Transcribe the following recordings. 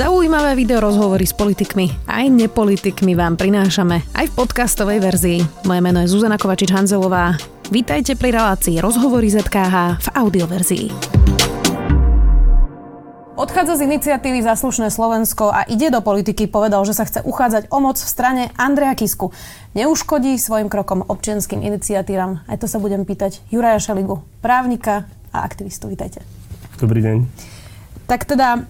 Zaujímavé video rozhovory s politikmi aj nepolitikmi vám prinášame aj v podcastovej verzii. Moje meno je Zuzana Kovačič-Hanzelová. Vítajte pri relácii Rozhovory ZKH v audioverzii. Odchádza z iniciatívy Zaslušné Slovensko a ide do politiky, povedal, že sa chce uchádzať o moc v strane Andreja Kisku. Neuškodí svojim krokom občianským iniciatívam? Aj to sa budem pýtať Juraja Šeligu, právnika a aktivistu. Vítajte. Dobrý deň. Tak teda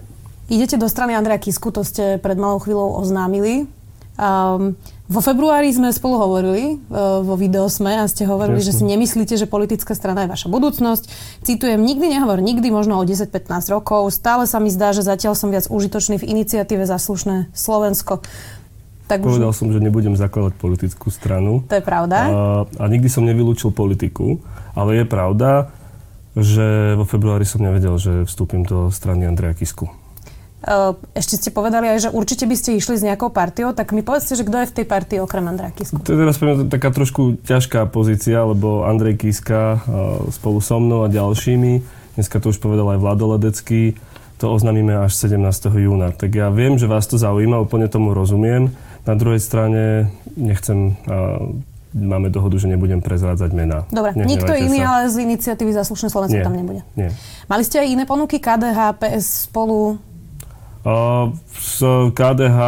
Idete do strany Andreja Kisku, to ste pred malou chvíľou oznámili. Um, vo februári sme spolu hovorili uh, vo sme a ste hovorili, Jasne. že si nemyslíte, že politická strana je vaša budúcnosť. Citujem, nikdy nehovor nikdy, možno o 10-15 rokov. Stále sa mi zdá, že zatiaľ som viac užitočný v iniciatíve Zaslušné Slovensko. Tak Povedal už... som, že nebudem zakladať politickú stranu. To je pravda. A, a nikdy som nevylúčil politiku, ale je pravda, že vo februári som nevedel, že vstúpim do strany Andreja Kisku. Ehm, ešte ste povedali aj, že určite by ste išli s nejakou partiou, tak mi povedzte, že kto je v tej partii okrem Andreja Kisku? To je teraz taká trošku ťažká pozícia, lebo Andrej Kiska ehm, spolu so mnou a ďalšími, dneska to už povedal aj Vlado Ledecký, to oznámime až 17. júna. Tak ja viem, že vás to zaujíma, úplne tomu rozumiem. Na druhej strane nechcem máme dohodu, že nebudem prezrádzať mená. Dobre, Nehnevajte nikto iný, sa. ale z iniciatívy Zaslušné Slovensko tam nebude. Nie. Mali ste aj iné ponuky KDH, PS spolu? Z KDH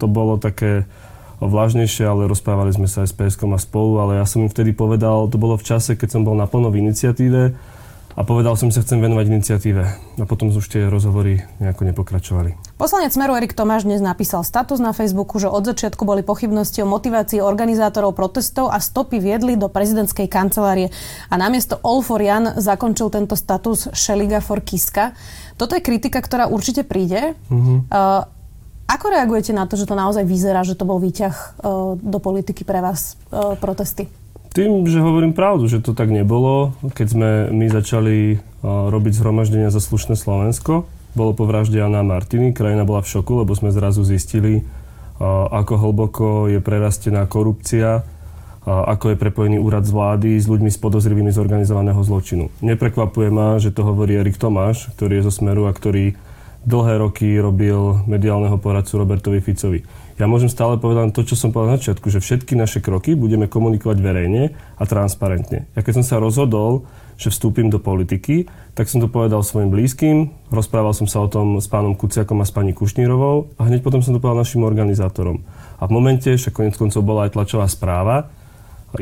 to bolo také vlažnejšie, ale rozprávali sme sa aj s PSK a spolu, ale ja som im vtedy povedal, to bolo v čase, keď som bol naplno v iniciatíve a povedal som, sa chcem venovať iniciatíve. A potom už tie rozhovory nejako nepokračovali. Poslanec Smeru Erik Tomáš dnes napísal status na Facebooku, že od začiatku boli pochybnosti o motivácii organizátorov protestov a stopy viedli do prezidentskej kancelárie. A namiesto All for Jan zakončil tento status Šeliga for Kiska. Toto je kritika, ktorá určite príde. Mm-hmm. Uh, ako reagujete na to, že to naozaj vyzerá, že to bol výťah uh, do politiky pre vás uh, protesty? Tým, že hovorím pravdu, že to tak nebolo. Keď sme my začali uh, robiť zhromaždenia za slušné Slovensko, bolo po vražde Jana Martiny, krajina bola v šoku, lebo sme zrazu zistili, uh, ako hlboko je prerastená korupcia, ako je prepojený úrad z vlády s ľuďmi s podozrivými z organizovaného zločinu. Neprekvapuje ma, že to hovorí Erik Tomáš, ktorý je zo Smeru a ktorý dlhé roky robil mediálneho poradcu Robertovi Ficovi. Ja môžem stále povedať to, čo som povedal na začiatku, že všetky naše kroky budeme komunikovať verejne a transparentne. Ja keď som sa rozhodol, že vstúpim do politiky, tak som to povedal svojim blízkym, rozprával som sa o tom s pánom Kuciakom a s pani Kušnírovou a hneď potom som to povedal našim organizátorom. A v momente, však konec koncov bola aj tlačová správa,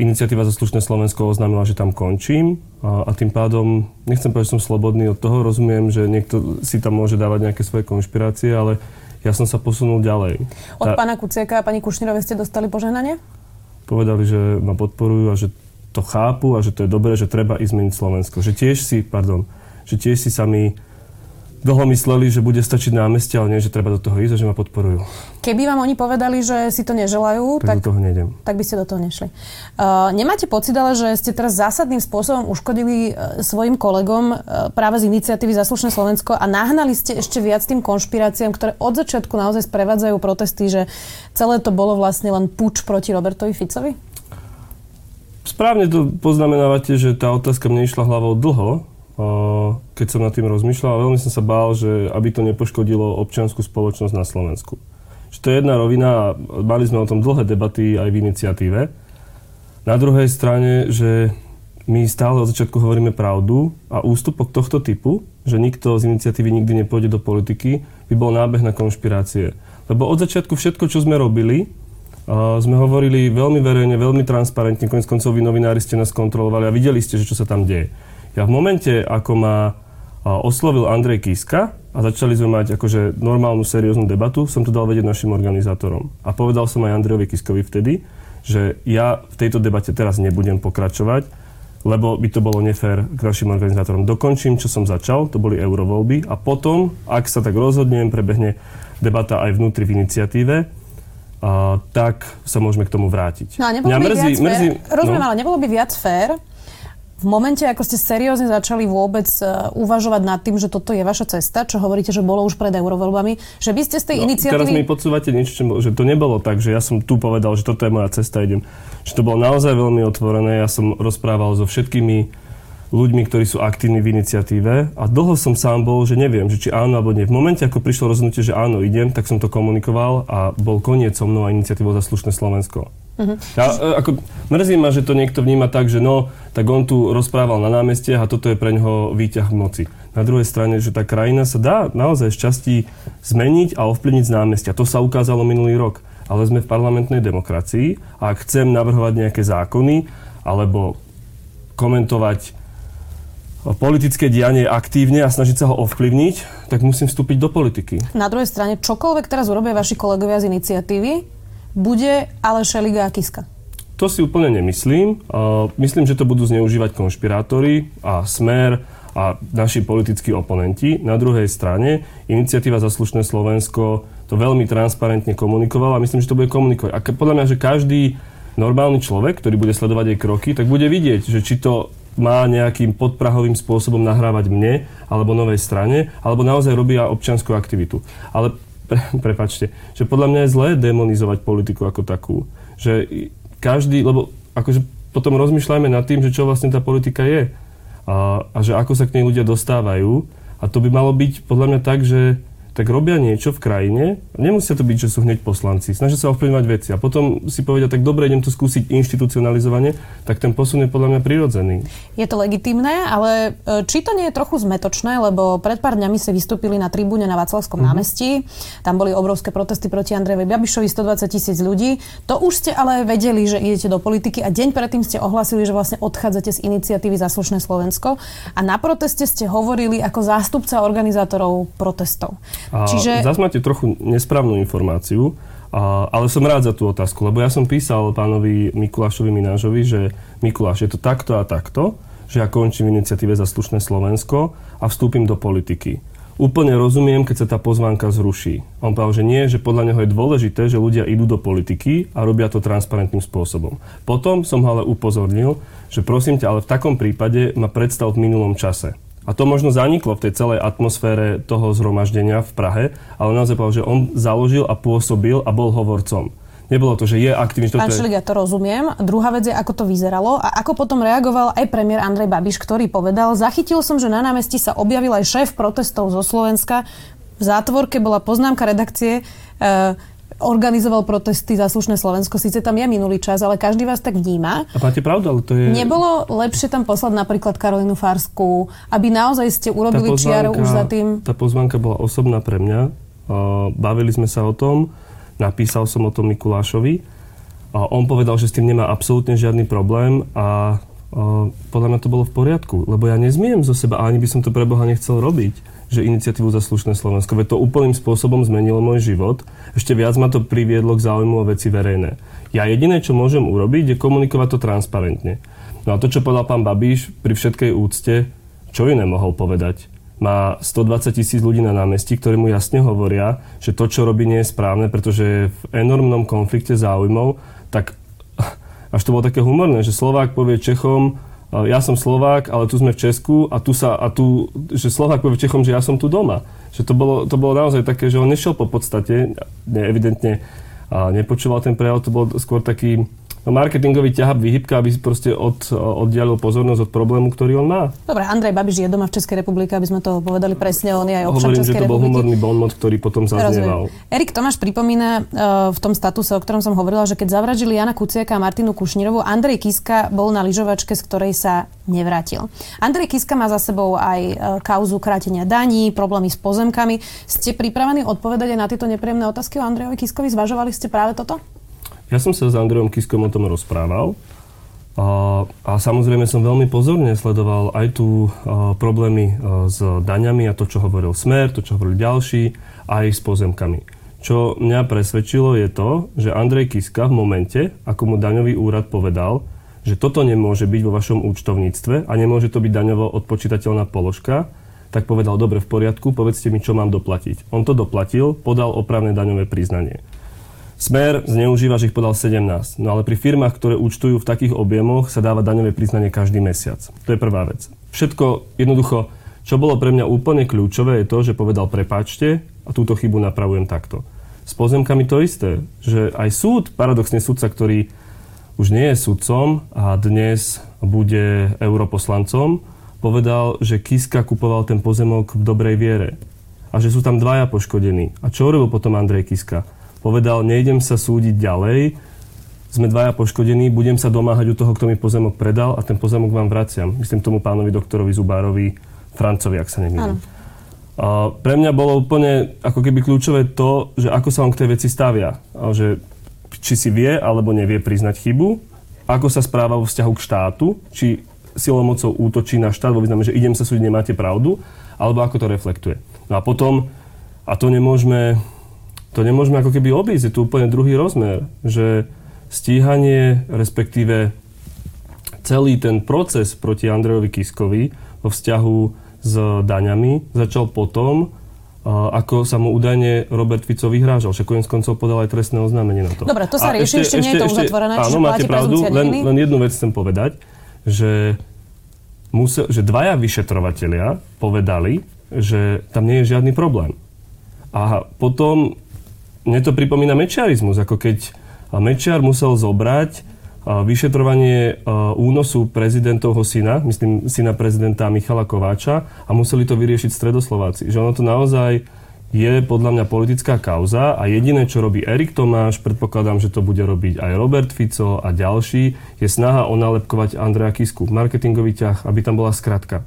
Iniciatíva za slušné Slovensko oznámila, že tam končím a, a tým pádom, nechcem povedať, že som slobodný od toho, rozumiem, že niekto si tam môže dávať nejaké svoje konšpirácie, ale ja som sa posunul ďalej. Od tá, pána Kuciaka a pani Kušnírovej ste dostali požehnanie? Povedali, že ma podporujú a že to chápu a že to je dobré, že treba ísť zmeniť Slovensko. Že tiež si, pardon, že tiež si sami dlho mysleli, že bude stačiť námestie, ale nie, že treba do toho ísť a že ma podporujú. Keby vám oni povedali, že si to neželajú, tak, tak do toho nejdem. Tak by ste do toho nešli. Uh, nemáte pocit ale, že ste teraz zásadným spôsobom uškodili uh, svojim kolegom uh, práve z iniciatívy Zaslušné Slovensko a nahnali ste ešte viac tým konšpiráciám, ktoré od začiatku naozaj sprevádzajú protesty, že celé to bolo vlastne len puč proti Robertovi Ficovi? Správne to poznamenávate, že tá otázka mne išla hlavou dlho, keď som nad tým rozmýšľal. A veľmi som sa bál, že aby to nepoškodilo občianskú spoločnosť na Slovensku. Že to je jedna rovina a mali sme o tom dlhé debaty aj v iniciatíve. Na druhej strane, že my stále od začiatku hovoríme pravdu a ústupok tohto typu, že nikto z iniciatívy nikdy nepôjde do politiky, by bol nábeh na konšpirácie. Lebo od začiatku všetko, čo sme robili, sme hovorili veľmi verejne, veľmi transparentne, konec koncov vy novinári ste nás kontrolovali a videli ste, že čo sa tam deje. Ja v momente, ako ma oslovil Andrej Kiska a začali sme mať akože normálnu, serióznu debatu, som to dal vedieť našim organizátorom. A povedal som aj Andrejovi Kiskovi vtedy, že ja v tejto debate teraz nebudem pokračovať, lebo by to bolo nefér k našim organizátorom. Dokončím, čo som začal, to boli eurovoľby a potom, ak sa tak rozhodnem, prebehne debata aj vnútri v iniciatíve, a, tak sa môžeme k tomu vrátiť. No a nebolo Mňa by mrzí, viac mrzí, fér, rozumiem, no. ale nebolo by viac fér, v momente, ako ste seriózne začali vôbec uh, uvažovať nad tým, že toto je vaša cesta, čo hovoríte, že bolo už pred eurovoľbami, že by ste z tej no, iniciatívy... Teraz mi podsúvate niečo, že to nebolo tak, že ja som tu povedal, že toto je moja cesta, idem. Že to bolo naozaj veľmi otvorené, ja som rozprával so všetkými ľuďmi, ktorí sú aktívni v iniciatíve a dlho som sám bol, že neviem, že či áno alebo nie. V momente, ako prišlo rozhodnutie, že áno, idem, tak som to komunikoval a bol koniec so mnou a iniciatívou za slušné Slovensko. Uh-huh. Ja, e, ako, mrzí ma, že to niekto vníma tak, že no, tak on tu rozprával na námestiach a toto je pre ňoho výťah moci. Na druhej strane, že tá krajina sa dá naozaj z časti zmeniť a ovplyvniť z námestia. To sa ukázalo minulý rok. Ale sme v parlamentnej demokracii a ak chcem navrhovať nejaké zákony alebo komentovať politické dianie aktívne a snažiť sa ho ovplyvniť, tak musím vstúpiť do politiky. Na druhej strane, čokoľvek teraz urobia vaši kolegovia z iniciatívy, bude ale Šeliga a Kiska. To si úplne nemyslím. Myslím, že to budú zneužívať konšpirátori a smer a naši politickí oponenti. Na druhej strane, iniciatíva za Slovensko to veľmi transparentne komunikovala a myslím, že to bude komunikovať. A podľa mňa, že každý normálny človek, ktorý bude sledovať jej kroky, tak bude vidieť, že či to má nejakým podprahovým spôsobom nahrávať mne alebo novej strane, alebo naozaj robia občianskú aktivitu. Ale pre, prepačte, že podľa mňa je zlé demonizovať politiku ako takú. Že každý, lebo akože potom rozmýšľajme nad tým, že čo vlastne tá politika je. A, a že ako sa k nej ľudia dostávajú. A to by malo byť podľa mňa tak, že tak robia niečo v krajine. Nemusia to byť, že sú hneď poslanci. Snažia sa ovplyvňovať veci. A potom si povedia, tak dobre, idem to skúsiť inštitucionalizovanie, tak ten posun je podľa mňa prirodzený. Je to legitimné, ale e, či to nie je trochu zmetočné, lebo pred pár dňami ste vystúpili na tribúne na Václavskom mm-hmm. námestí. Tam boli obrovské protesty proti Andrejovi Babišovi, 120 tisíc ľudí. To už ste ale vedeli, že idete do politiky a deň predtým ste ohlasili, že vlastne odchádzate z iniciatívy Zaslušné Slovensko. A na proteste ste hovorili ako zástupca organizátorov protestov. A Čiže... Zas máte trochu nesprávnu informáciu, a, ale som rád za tú otázku, lebo ja som písal pánovi Mikulášovi Minážovi, že Mikuláš, je to takto a takto, že ja končím v iniciatíve za slušné Slovensko a vstúpim do politiky. Úplne rozumiem, keď sa tá pozvánka zruší. On povedal, že nie, že podľa neho je dôležité, že ľudia idú do politiky a robia to transparentným spôsobom. Potom som ho ale upozornil, že prosím ťa, ale v takom prípade ma predstav v minulom čase. A to možno zaniklo v tej celej atmosfére toho zhromaždenia v Prahe, ale naozaj povedal, že on založil a pôsobil a bol hovorcom. Nebolo to, že je aktívny. Pán Šelig, ja to rozumiem. Druhá vec je, ako to vyzeralo a ako potom reagoval aj premiér Andrej Babiš, ktorý povedal, zachytil som, že na námestí sa objavil aj šéf protestov zo Slovenska. V zátvorke bola poznámka redakcie, e, organizoval protesty za slušné Slovensko. Sice tam je minulý čas, ale každý vás tak vníma. A máte pravdu, ale to je... Nebolo lepšie tam poslať napríklad Karolinu Farsku, aby naozaj ste urobili čiaru už za tým? Tá pozvánka bola osobná pre mňa. Bavili sme sa o tom, napísal som o tom Mikulášovi. A on povedal, že s tým nemá absolútne žiadny problém a podľa mňa to bolo v poriadku, lebo ja nezmiem zo seba, ani by som to pre Boha nechcel robiť že iniciatívu za slušné Slovensko. Veď to úplným spôsobom zmenilo môj život. Ešte viac ma to priviedlo k záujmu o veci verejné. Ja jediné, čo môžem urobiť, je komunikovať to transparentne. No a to, čo povedal pán Babiš, pri všetkej úcte, čo iné mohol povedať? Má 120 tisíc ľudí na námestí, ktorí mu jasne hovoria, že to, čo robí, nie je správne, pretože je v enormnom konflikte záujmov, tak až to bolo také humorné, že Slovák povie Čechom, ja som Slovák, ale tu sme v Česku a tu sa, a tu, že Slovák povie Čechom, že ja som tu doma. Že to bolo, to bolo naozaj také, že on nešiel po podstate, ne, evidentne a nepočúval ten prejav, to bol skôr taký, No, marketingový ťahab, vyhybka, aby si proste od, oddialil pozornosť od problému, ktorý on má. Dobre, Andrej Babiš je doma v Českej republike, aby sme to povedali presne, on je aj občan Hovorím, Českej že to bol humorný bonmot, ktorý potom zaznieval. Erik Tomáš pripomína uh, v tom statuse, o ktorom som hovorila, že keď zavražili Jana Kuciaka a Martinu Kušnírovu, Andrej Kiska bol na lyžovačke, z ktorej sa nevrátil. Andrej Kiska má za sebou aj uh, kauzu krátenia daní, problémy s pozemkami. Ste pripravení odpovedať aj na tieto nepríjemné otázky o Andrejovi Kiskovi? Zvažovali ste práve toto? Ja som sa s Andrejom Kiskom o tom rozprával a, a samozrejme som veľmi pozorne sledoval aj tu a, problémy a, s daňami a to, čo hovoril Smer, to, čo hovorili ďalší, aj s pozemkami. Čo mňa presvedčilo je to, že Andrej Kiska v momente, ako mu daňový úrad povedal, že toto nemôže byť vo vašom účtovníctve a nemôže to byť daňovo odpočítateľná položka, tak povedal, dobre, v poriadku, povedzte mi, čo mám doplatiť. On to doplatil, podal opravné daňové priznanie. Smer zneužíva, že ich podal 17. No ale pri firmách, ktoré účtujú v takých objemoch, sa dáva daňové priznanie každý mesiac. To je prvá vec. Všetko jednoducho, čo bolo pre mňa úplne kľúčové, je to, že povedal prepáčte a túto chybu napravujem takto. S pozemkami to isté, že aj súd, paradoxne súdca, ktorý už nie je sudcom a dnes bude europoslancom, povedal, že Kiska kupoval ten pozemok v dobrej viere a že sú tam dvaja poškodení. A čo robil potom Andrej Kiska? Povedal, nejdem sa súdiť ďalej, sme dvaja poškodení, budem sa domáhať u toho, kto mi pozemok predal a ten pozemok vám vraciam. Myslím tomu pánovi doktorovi Zubárovi, Francovi, ak sa nemýlim. A pre mňa bolo úplne ako keby kľúčové to, že ako sa on k tej veci stavia. A že či si vie alebo nevie priznať chybu, ako sa správa vo vzťahu k štátu, či silou mocou útočí na štát vo význame, že idem sa súdiť, nemáte pravdu, alebo ako to reflektuje. No a potom, a to nemôžeme, to nemôžeme ako keby obísť, je tu úplne druhý rozmer, že stíhanie, respektíve celý ten proces proti Andrejovi Kiskovi vo vzťahu s daňami začal potom, ako sa mu údajne Robert Fico vyhrážal. Však koniec koncov podal aj trestné oznámenie na to. Dobre, to sa a rieši, ešte, ešte nie je to uzatvorené. Áno, máte pravdu, len, len jednu vec chcem povedať, že, musel, že dvaja vyšetrovatelia povedali, že tam nie je žiadny problém. A potom mne to pripomína mečiarizmus, ako keď Mečiar musel zobrať vyšetrovanie únosu prezidentovho syna, myslím syna prezidenta Michala Kováča a museli to vyriešiť stredoslováci. Že ono to naozaj je podľa mňa politická kauza a jediné, čo robí Erik Tomáš, predpokladám, že to bude robiť aj Robert Fico a ďalší, je snaha onalepkovať Andreja Kisku. Marketingový ťah, aby tam bola skratka.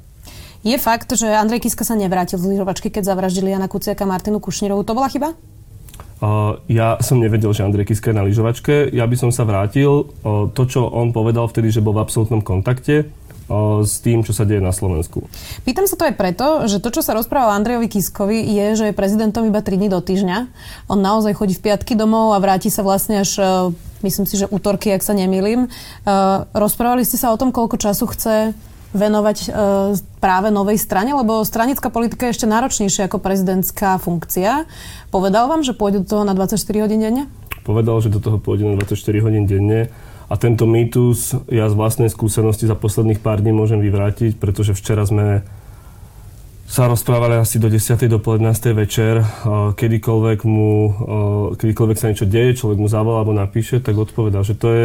Je fakt, že Andrej Kiska sa nevrátil z lyžovačky, keď zavraždili Jana Kuciaka a Martinu Kušnírovú. To bola chyba? Uh, ja som nevedel, že Andrej Kiska je na lyžovačke. Ja by som sa vrátil. Uh, to, čo on povedal vtedy, že bol v absolútnom kontakte s tým, čo sa deje na Slovensku. Pýtam sa to aj preto, že to, čo sa rozpráva o Andrejovi Kiskovi, je, že je prezidentom iba 3 dní do týždňa. On naozaj chodí v piatky domov a vráti sa vlastne až myslím si, že útorky, ak sa nemýlim. Rozprávali ste sa o tom, koľko času chce venovať e, práve novej strane, lebo stranická politika je ešte náročnejšia ako prezidentská funkcia. Povedal vám, že pôjde do toho na 24 hodín denne? Povedal, že do toho pôjde na 24 hodín denne. A tento mýtus ja z vlastnej skúsenosti za posledných pár dní môžem vyvrátiť, pretože včera sme sa rozprávali asi do 10. do pol 11. večer. Kedykoľvek, mu, kedykoľvek sa niečo deje, človek mu zavolá alebo napíše, tak odpovedal, že to je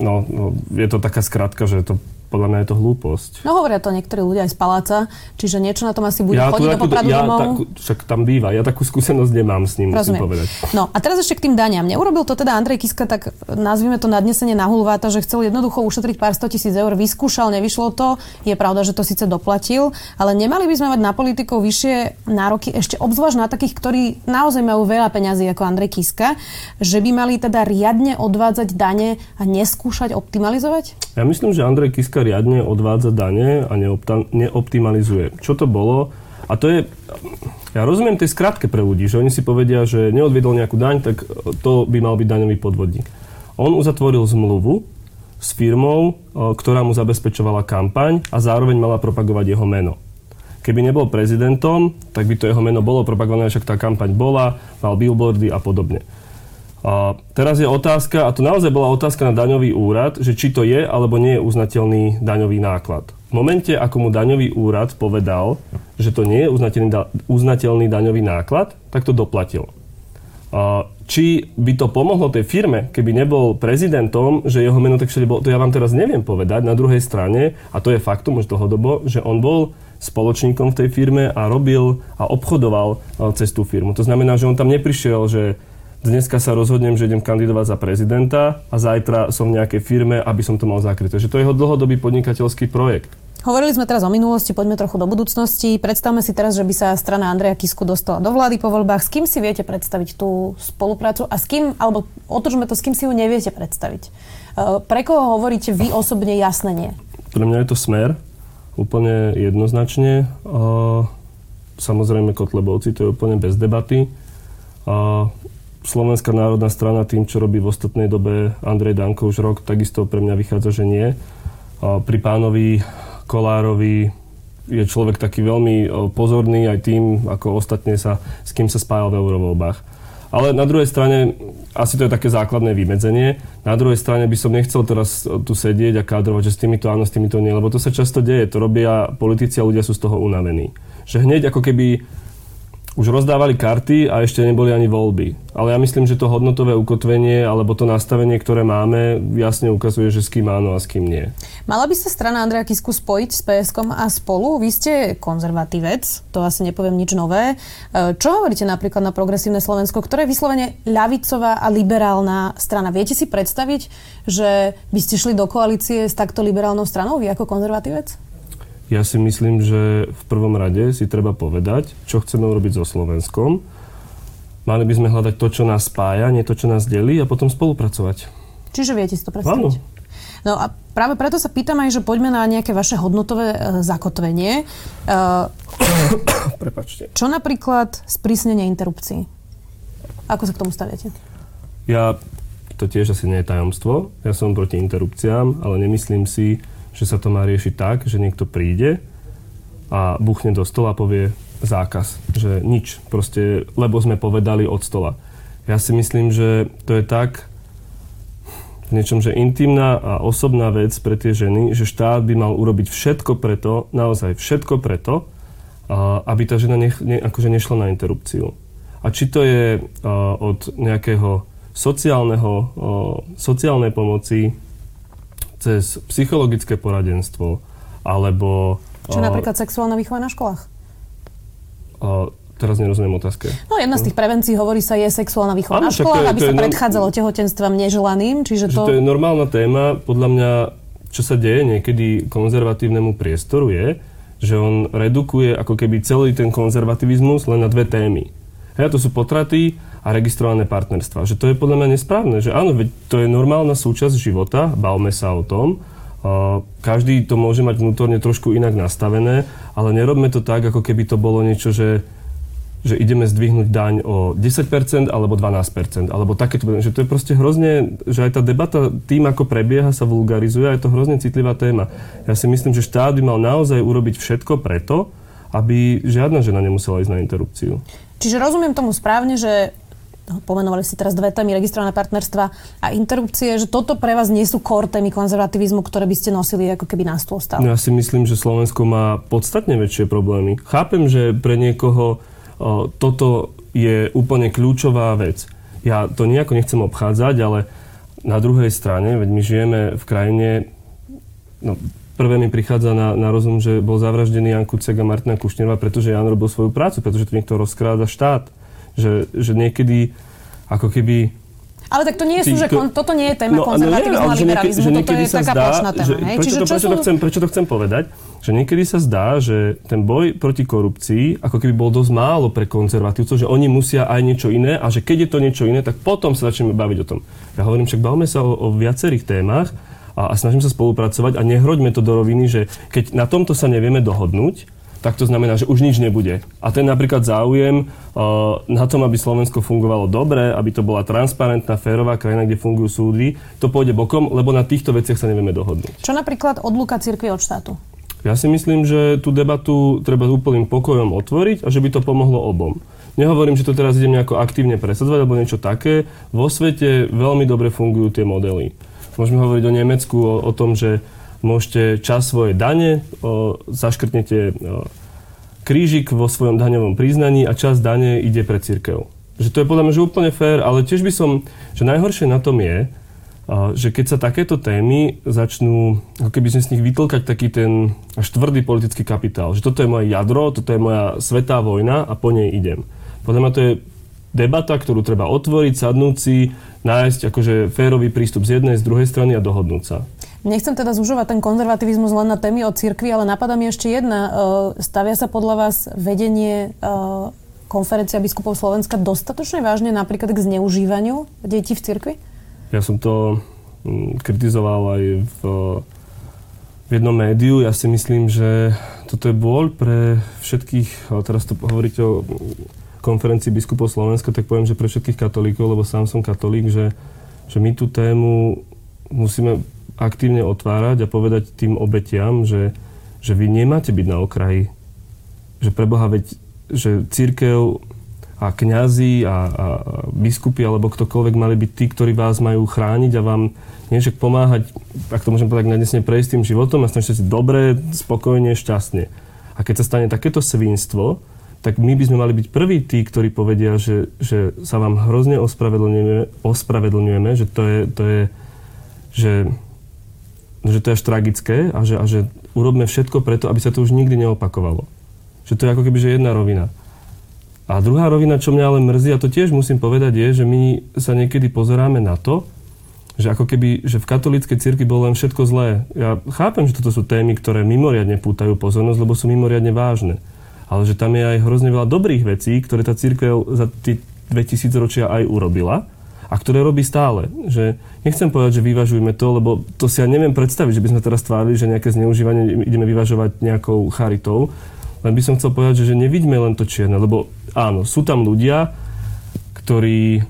no, no, je to taká skratka, že to podľa mňa je to hlúposť. No hovoria to niektorí ľudia aj z paláca, čiže niečo na tom asi bude ja chodiť do Popradu ja takú, však tam býva, ja takú skúsenosť nemám s ním, Rozumiem. musím povedať. No a teraz ešte k tým daniam. Neurobil to teda Andrej Kiska, tak nazvime to nadnesenie na hulváta, že chcel jednoducho ušetriť pár sto tisíc eur, vyskúšal, nevyšlo to. Je pravda, že to síce doplatil, ale nemali by sme mať na politikov vyššie nároky, ešte obzvlášť na takých, ktorí naozaj majú veľa peňazí ako Andrej Kiska, že by mali teda riadne odvádzať dane a neskúšať optimalizovať? Ja myslím, že Andrej Kiska Slovenska riadne odvádza dane a neoptimalizuje. Čo to bolo? A to je, ja rozumiem tej skratke pre ľudí, že oni si povedia, že neodviedol nejakú daň, tak to by mal byť daňový podvodník. On uzatvoril zmluvu s firmou, ktorá mu zabezpečovala kampaň a zároveň mala propagovať jeho meno. Keby nebol prezidentom, tak by to jeho meno bolo propagované, však tá kampaň bola, mal billboardy a podobne. A teraz je otázka, a to naozaj bola otázka na daňový úrad, že či to je alebo nie je uznateľný daňový náklad. V momente, ako mu daňový úrad povedal, že to nie je uznateľný, da- uznateľný daňový náklad, tak to doplatil. A či by to pomohlo tej firme, keby nebol prezidentom, že jeho meno tak všade bolo, to ja vám teraz neviem povedať. Na druhej strane, a to je faktum už dlhodobo, že on bol spoločníkom v tej firme a robil a obchodoval cez tú firmu. To znamená, že on tam neprišiel, že dneska sa rozhodnem, že idem kandidovať za prezidenta a zajtra som v nejakej firme, aby som to mal zakryté. Že to je jeho dlhodobý podnikateľský projekt. Hovorili sme teraz o minulosti, poďme trochu do budúcnosti. Predstavme si teraz, že by sa strana Andreja Kisku dostala do vlády po voľbách. S kým si viete predstaviť tú spoluprácu a s kým, alebo otočme to, s kým si ju neviete predstaviť? E, pre koho hovoríte vy osobne jasne nie? Pre mňa je to smer, úplne jednoznačne. Samozrejme Kotlebovci, to je úplne bez debaty. Slovenská národná strana tým, čo robí v ostatnej dobe Andrej Danko už rok, takisto pre mňa vychádza, že nie. Pri pánovi Kolárovi je človek taký veľmi pozorný aj tým, ako ostatne sa, s kým sa spájal v eurovoľbách. Ale na druhej strane, asi to je také základné vymedzenie, na druhej strane by som nechcel teraz tu sedieť a kádrovať, že s týmito áno, s týmito nie, lebo to sa často deje, to robia politici a ľudia sú z toho unavení. Že hneď ako keby už rozdávali karty a ešte neboli ani voľby. Ale ja myslím, že to hodnotové ukotvenie alebo to nastavenie, ktoré máme, jasne ukazuje, že s kým áno a s kým nie. Mala by sa strana Andreja Kisku spojiť s PSK a spolu? Vy ste konzervatívec, to asi nepoviem nič nové. E, čo hovoríte napríklad na progresívne Slovensko, ktoré je vyslovene ľavicová a liberálna strana? Viete si predstaviť, že by ste šli do koalície s takto liberálnou stranou, vy ako konzervatívec? Ja si myslím, že v prvom rade si treba povedať, čo chceme urobiť so Slovenskom. Mali by sme hľadať to, čo nás spája, nie to, čo nás delí a potom spolupracovať. Čiže viete si to predstaviť? Áno. No a práve preto sa pýtam aj, že poďme na nejaké vaše hodnotové e, zakotvenie. E, Prepačte. Čo napríklad sprísnenie interrupcií? Ako sa k tomu staviate? Ja, to tiež asi nie je tajomstvo. Ja som proti interrupciám, ale nemyslím si, že sa to má riešiť tak, že niekto príde a buchne do stola a povie zákaz. Že nič. Proste, lebo sme povedali od stola. Ja si myslím, že to je tak v niečom, že intimná a osobná vec pre tie ženy, že štát by mal urobiť všetko preto, naozaj všetko preto, aby tá žena nech, ne, akože nešla na interrupciu. A či to je od nejakého sociálneho, sociálnej pomoci, cez psychologické poradenstvo, alebo... Čo napríklad sexuálna výchova na školách? Uh, teraz nerozumiem otázke. No jedna z tých prevencií hovorí sa je sexuálna výchova na školách, aby sa predchádzalo tehotenstvom neželaným, čiže to... to je normálna téma. Podľa mňa, čo sa deje niekedy konzervatívnemu priestoru je, že on redukuje ako keby celý ten konzervativizmus len na dve témy. Hej, to sú potraty a registrované partnerstva. Že to je podľa mňa nesprávne, že áno, veď to je normálna súčasť života, bavme sa o tom, každý to môže mať vnútorne trošku inak nastavené, ale nerobme to tak, ako keby to bolo niečo, že, že ideme zdvihnúť daň o 10% alebo 12%, alebo takéto, že to je proste hrozne, že aj tá debata tým, ako prebieha, sa vulgarizuje a je to hrozne citlivá téma. Ja si myslím, že štát by mal naozaj urobiť všetko preto, aby žiadna žena nemusela ísť na interrupciu. Čiže rozumiem tomu správne, že pomenovali si teraz dve témy, registrované partnerstva a interrupcie, že toto pre vás nie sú core témy konzervativizmu, ktoré by ste nosili ako keby na stôl stále. No, ja si myslím, že Slovensko má podstatne väčšie problémy. Chápem, že pre niekoho o, toto je úplne kľúčová vec. Ja to nejako nechcem obchádzať, ale na druhej strane, veď my žijeme v krajine, no, prvé mi prichádza na, na rozum, že bol zavraždený Jan Kucek a Martina Kušnerová, pretože Jan robil svoju prácu, pretože to niekto rozkráda štát že, že niekedy ako keby ale tak to nie sú, že kon, toto nie je téma no, konzervativizmu no, a liberalizmu, toto je taká zdá, plošná téma. Že, hej? Prečo, Čiže to, prečo, sú... to chcem, prečo to chcem povedať? Že niekedy sa zdá, že ten boj proti korupcii ako keby bol dosť málo pre konzervatívcov, že oni musia aj niečo iné a že keď je to niečo iné, tak potom sa začneme baviť o tom. Ja hovorím, však bavme sa o, o viacerých témach a, a snažím sa spolupracovať a nehroďme to do roviny, že keď na tomto sa nevieme dohodnúť, tak to znamená, že už nič nebude. A ten napríklad záujem uh, na tom, aby Slovensko fungovalo dobre, aby to bola transparentná, férová krajina, kde fungujú súdy, to pôjde bokom, lebo na týchto veciach sa nevieme dohodnúť. Čo napríklad odluka cirkvi od štátu? Ja si myslím, že tú debatu treba úplným pokojom otvoriť a že by to pomohlo obom. Nehovorím, že to teraz idem nejako aktívne presadzovať alebo niečo také. Vo svete veľmi dobre fungujú tie modely. Môžeme hovoriť o Nemecku, o, o tom, že môžete čas svojej dane, o, zaškrtnete krížik vo svojom daňovom priznaní a čas dane ide pre církev. Že to je podľa mňa že úplne fér, ale tiež by som, že najhoršie na tom je, že keď sa takéto témy začnú, ako keby sme z nich vytlkať taký ten až tvrdý politický kapitál, že toto je moje jadro, toto je moja svetá vojna a po nej idem. Podľa mňa to je debata, ktorú treba otvoriť, sadnúť si, nájsť akože férový prístup z jednej, z druhej strany a dohodnúť sa. Nechcem teda zužovať ten konzervativizmus len na témy o cirkvi, ale napadá mi ešte jedna. E, stavia sa podľa vás vedenie e, konferencia biskupov Slovenska dostatočne vážne napríklad k zneužívaniu detí v cirkvi? Ja som to mm, kritizoval aj v, v jednom médiu. Ja si myslím, že toto je bôľ pre všetkých, teraz to hovoríte o konferencii biskupov Slovenska, tak poviem, že pre všetkých katolíkov, lebo sám som katolík, že, že my tú tému musíme aktívne otvárať a povedať tým obetiam, že, že vy nemáte byť na okraji. Že preboha, veď, že církev a kňazi a, a biskupy alebo ktokoľvek mali byť tí, ktorí vás majú chrániť a vám nie však pomáhať, ak to môžem povedať, nadesne prejsť tým životom a snažite si dobre, spokojne, šťastne. A keď sa stane takéto svinstvo, tak my by sme mali byť prví tí, ktorí povedia, že, že sa vám hrozne ospravedlňujeme, ospravedlňujeme že to je, to je že, že to je až tragické a že, a že urobme všetko preto, aby sa to už nikdy neopakovalo. Že to je ako keby že jedna rovina. A druhá rovina, čo mňa ale mrzí, a to tiež musím povedať, je, že my sa niekedy pozeráme na to, že ako keby, že v katolíckej cirkvi bolo len všetko zlé. Ja chápem, že toto sú témy, ktoré mimoriadne pútajú pozornosť, lebo sú mimoriadne vážne. Ale že tam je aj hrozne veľa dobrých vecí, ktoré tá církev za tie 2000 ročia aj urobila a ktoré robí stále. Že nechcem povedať, že vyvažujme to, lebo to si ja neviem predstaviť, že by sme teraz tvárili, že nejaké zneužívanie ideme vyvažovať nejakou charitou. Len by som chcel povedať, že, že nevidíme len to čierne, lebo áno, sú tam ľudia, ktorí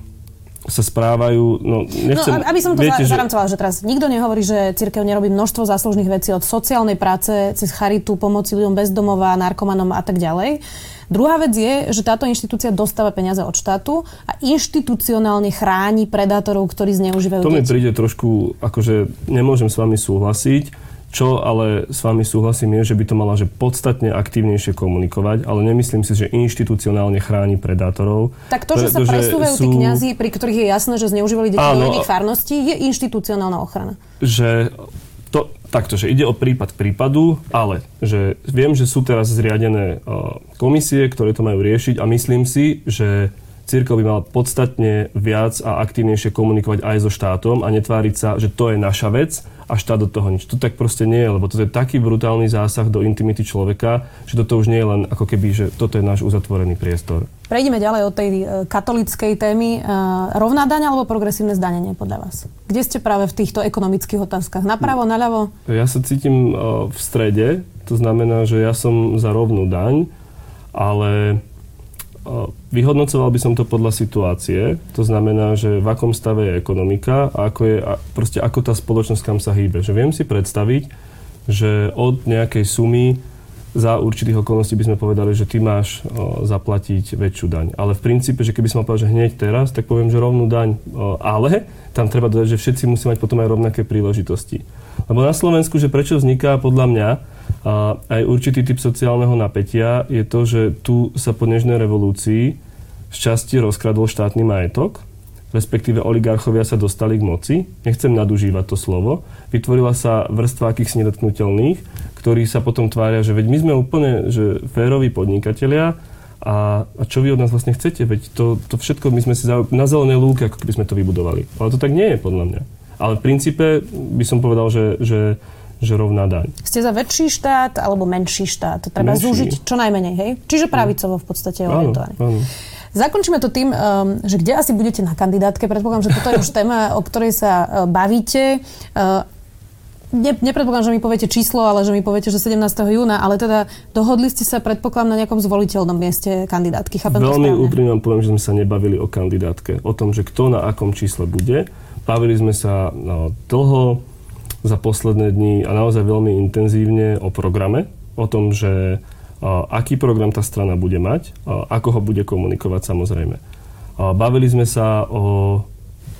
sa správajú, no nechcem... No, aby som to viete, za, zaramcovala, že teraz nikto nehovorí, že církev nerobí množstvo záslužných vecí od sociálnej práce cez charitu, pomoci ľuďom bezdomova, narkomanom a tak ďalej. Druhá vec je, že táto inštitúcia dostáva peniaze od štátu a inštitucionálne chráni predátorov, ktorí zneužívajú To mi príde trošku, akože nemôžem s vami súhlasiť čo ale s vami súhlasím je, že by to mala že podstatne aktívnejšie komunikovať, ale nemyslím si, že inštitucionálne chráni predátorov. Tak to, že sa presúvajú sú... tí kňazi, pri ktorých je jasné, že zneužívali deti do iných farností, je inštitucionálna ochrana. Že takto, že ide o prípad prípadu, ale že viem, že sú teraz zriadené uh, komisie, ktoré to majú riešiť a myslím si, že církev by mala podstatne viac a aktívnejšie komunikovať aj so štátom a netváriť sa, že to je naša vec a štát do toho nič. To tak proste nie je, lebo to je taký brutálny zásah do intimity človeka, že toto už nie je len ako keby, že toto je náš uzatvorený priestor. Prejdeme ďalej od tej e, katolíckej témy. E, rovná daň alebo progresívne zdanenie podľa vás? Kde ste práve v týchto ekonomických otázkach? Napravo, naľavo? Ja sa cítim e, v strede, to znamená, že ja som za rovnú daň, ale Vyhodnocoval by som to podľa situácie, to znamená, že v akom stave je ekonomika a ako, je, a proste ako tá spoločnosť kam sa hýbe. Že viem si predstaviť, že od nejakej sumy za určitých okolností by sme povedali, že ty máš o, zaplatiť väčšiu daň. Ale v princípe, že keby som mal povedať, že hneď teraz, tak poviem, že rovnú daň. O, ale tam treba dodať, že všetci musí mať potom aj rovnaké príležitosti. Lebo na Slovensku, že prečo vzniká podľa mňa a aj určitý typ sociálneho napätia je to, že tu sa po dnešnej revolúcii z časti rozkradol štátny majetok, respektíve oligarchovia sa dostali k moci, nechcem nadužívať to slovo, vytvorila sa vrstva akých nedotknutelných, ktorí sa potom tvária, že veď my sme úplne že féroví podnikatelia a, a čo vy od nás vlastne chcete, veď to, to všetko my sme si za, na zelené lúke, ako keby sme to vybudovali. Ale to tak nie je podľa mňa. Ale v princípe by som povedal, že, že že rovná daň. Ste za väčší štát alebo menší štát? Treba menší. zúžiť čo najmenej, hej? Čiže pravicovo v podstate orientovaný. Áno, áno. Zakončíme to tým, um, že kde asi budete na kandidátke. Predpokladám, že toto je už téma, o ktorej sa uh, bavíte. Uh, ne, nepredpokladám, že mi poviete číslo, ale že mi poviete, že 17. júna, ale teda dohodli ste sa, predpokladám, na nejakom zvoliteľnom mieste kandidátky. Chápem Veľmi úprimne poviem, že sme sa nebavili o kandidátke, o tom, že kto na akom čísle bude. Bavili sme sa no, dlho, za posledné dni a naozaj veľmi intenzívne o programe, o tom, že aký program tá strana bude mať, ako ho bude komunikovať samozrejme. Bavili sme sa o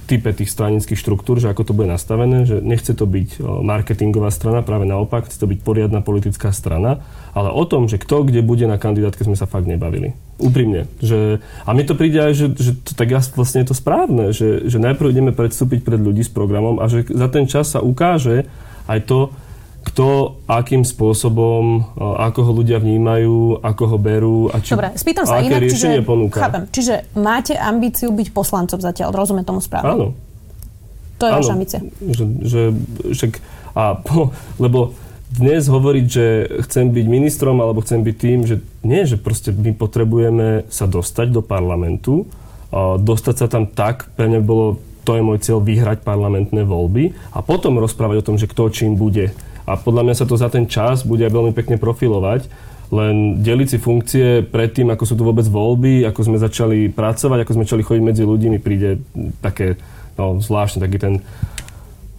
type tých stranických štruktúr, že ako to bude nastavené, že nechce to byť marketingová strana, práve naopak, chce to byť poriadna politická strana, ale o tom, že kto kde bude na kandidátke, sme sa fakt nebavili. Úprimne. Že, a mne to príde aj, že, že to, tak vlastne je to správne, že, že najprv ideme predstúpiť pred ľudí s programom a že za ten čas sa ukáže aj to, kto akým spôsobom, ako ho ľudia vnímajú, ako ho berú a, či, Dobre, spýtam sa aké inak, riešenie čiže, ponúka. Chápem, čiže máte ambíciu byť poslancom zatiaľ, rozumiem tomu správne? Áno. To je vaša ambícia. Že, že, že, a, po, lebo dnes hovoriť, že chcem byť ministrom alebo chcem byť tým, že nie, že proste my potrebujeme sa dostať do parlamentu, dostať sa tam tak, pre mňa bolo, to je môj cieľ, vyhrať parlamentné voľby a potom rozprávať o tom, že kto čím bude a podľa mňa sa to za ten čas bude aj veľmi pekne profilovať. Len deliť si funkcie predtým, ako sú tu vôbec voľby, ako sme začali pracovať, ako sme začali chodiť medzi ľudí, mi príde také, no zvláštne, taký ten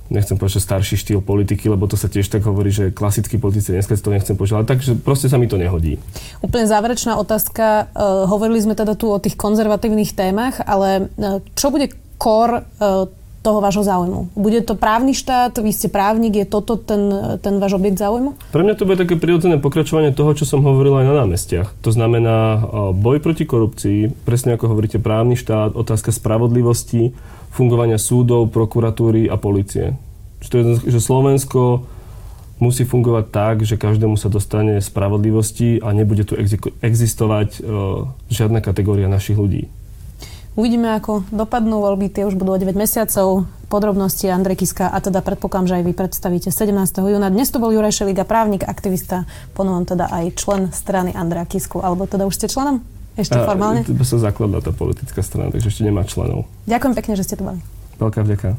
nechcem povedať, starší štýl politiky, lebo to sa tiež tak hovorí, že klasickí politici, dneska to nechcem požiadať, takže proste sa mi to nehodí. Úplne záverečná otázka. Uh, hovorili sme teda tu o tých konzervatívnych témach, ale uh, čo bude kor uh, toho vášho záujmu? Bude to právny štát, vy ste právnik, je toto ten, ten váš objekt záujmu? Pre mňa to bude také prirodzené pokračovanie toho, čo som hovoril aj na námestiach. To znamená boj proti korupcii, presne ako hovoríte, právny štát, otázka spravodlivosti, fungovania súdov, prokuratúry a policie. Že Slovensko musí fungovať tak, že každému sa dostane spravodlivosti a nebude tu existovať žiadna kategória našich ľudí. Uvidíme, ako dopadnú voľby. Tie už budú o 9 mesiacov. Podrobnosti Andrej Kiska a teda predpokladám, že aj vy predstavíte 17. júna. Dnes to bol Juraj Šeliga, právnik, aktivista, ponovom teda aj člen strany Andreja Kisku. Alebo teda už ste členom? Ešte formálne? A, sa zakladá tá politická strana, takže ešte nemá členov. Ďakujem pekne, že ste tu boli. Veľká vďaka.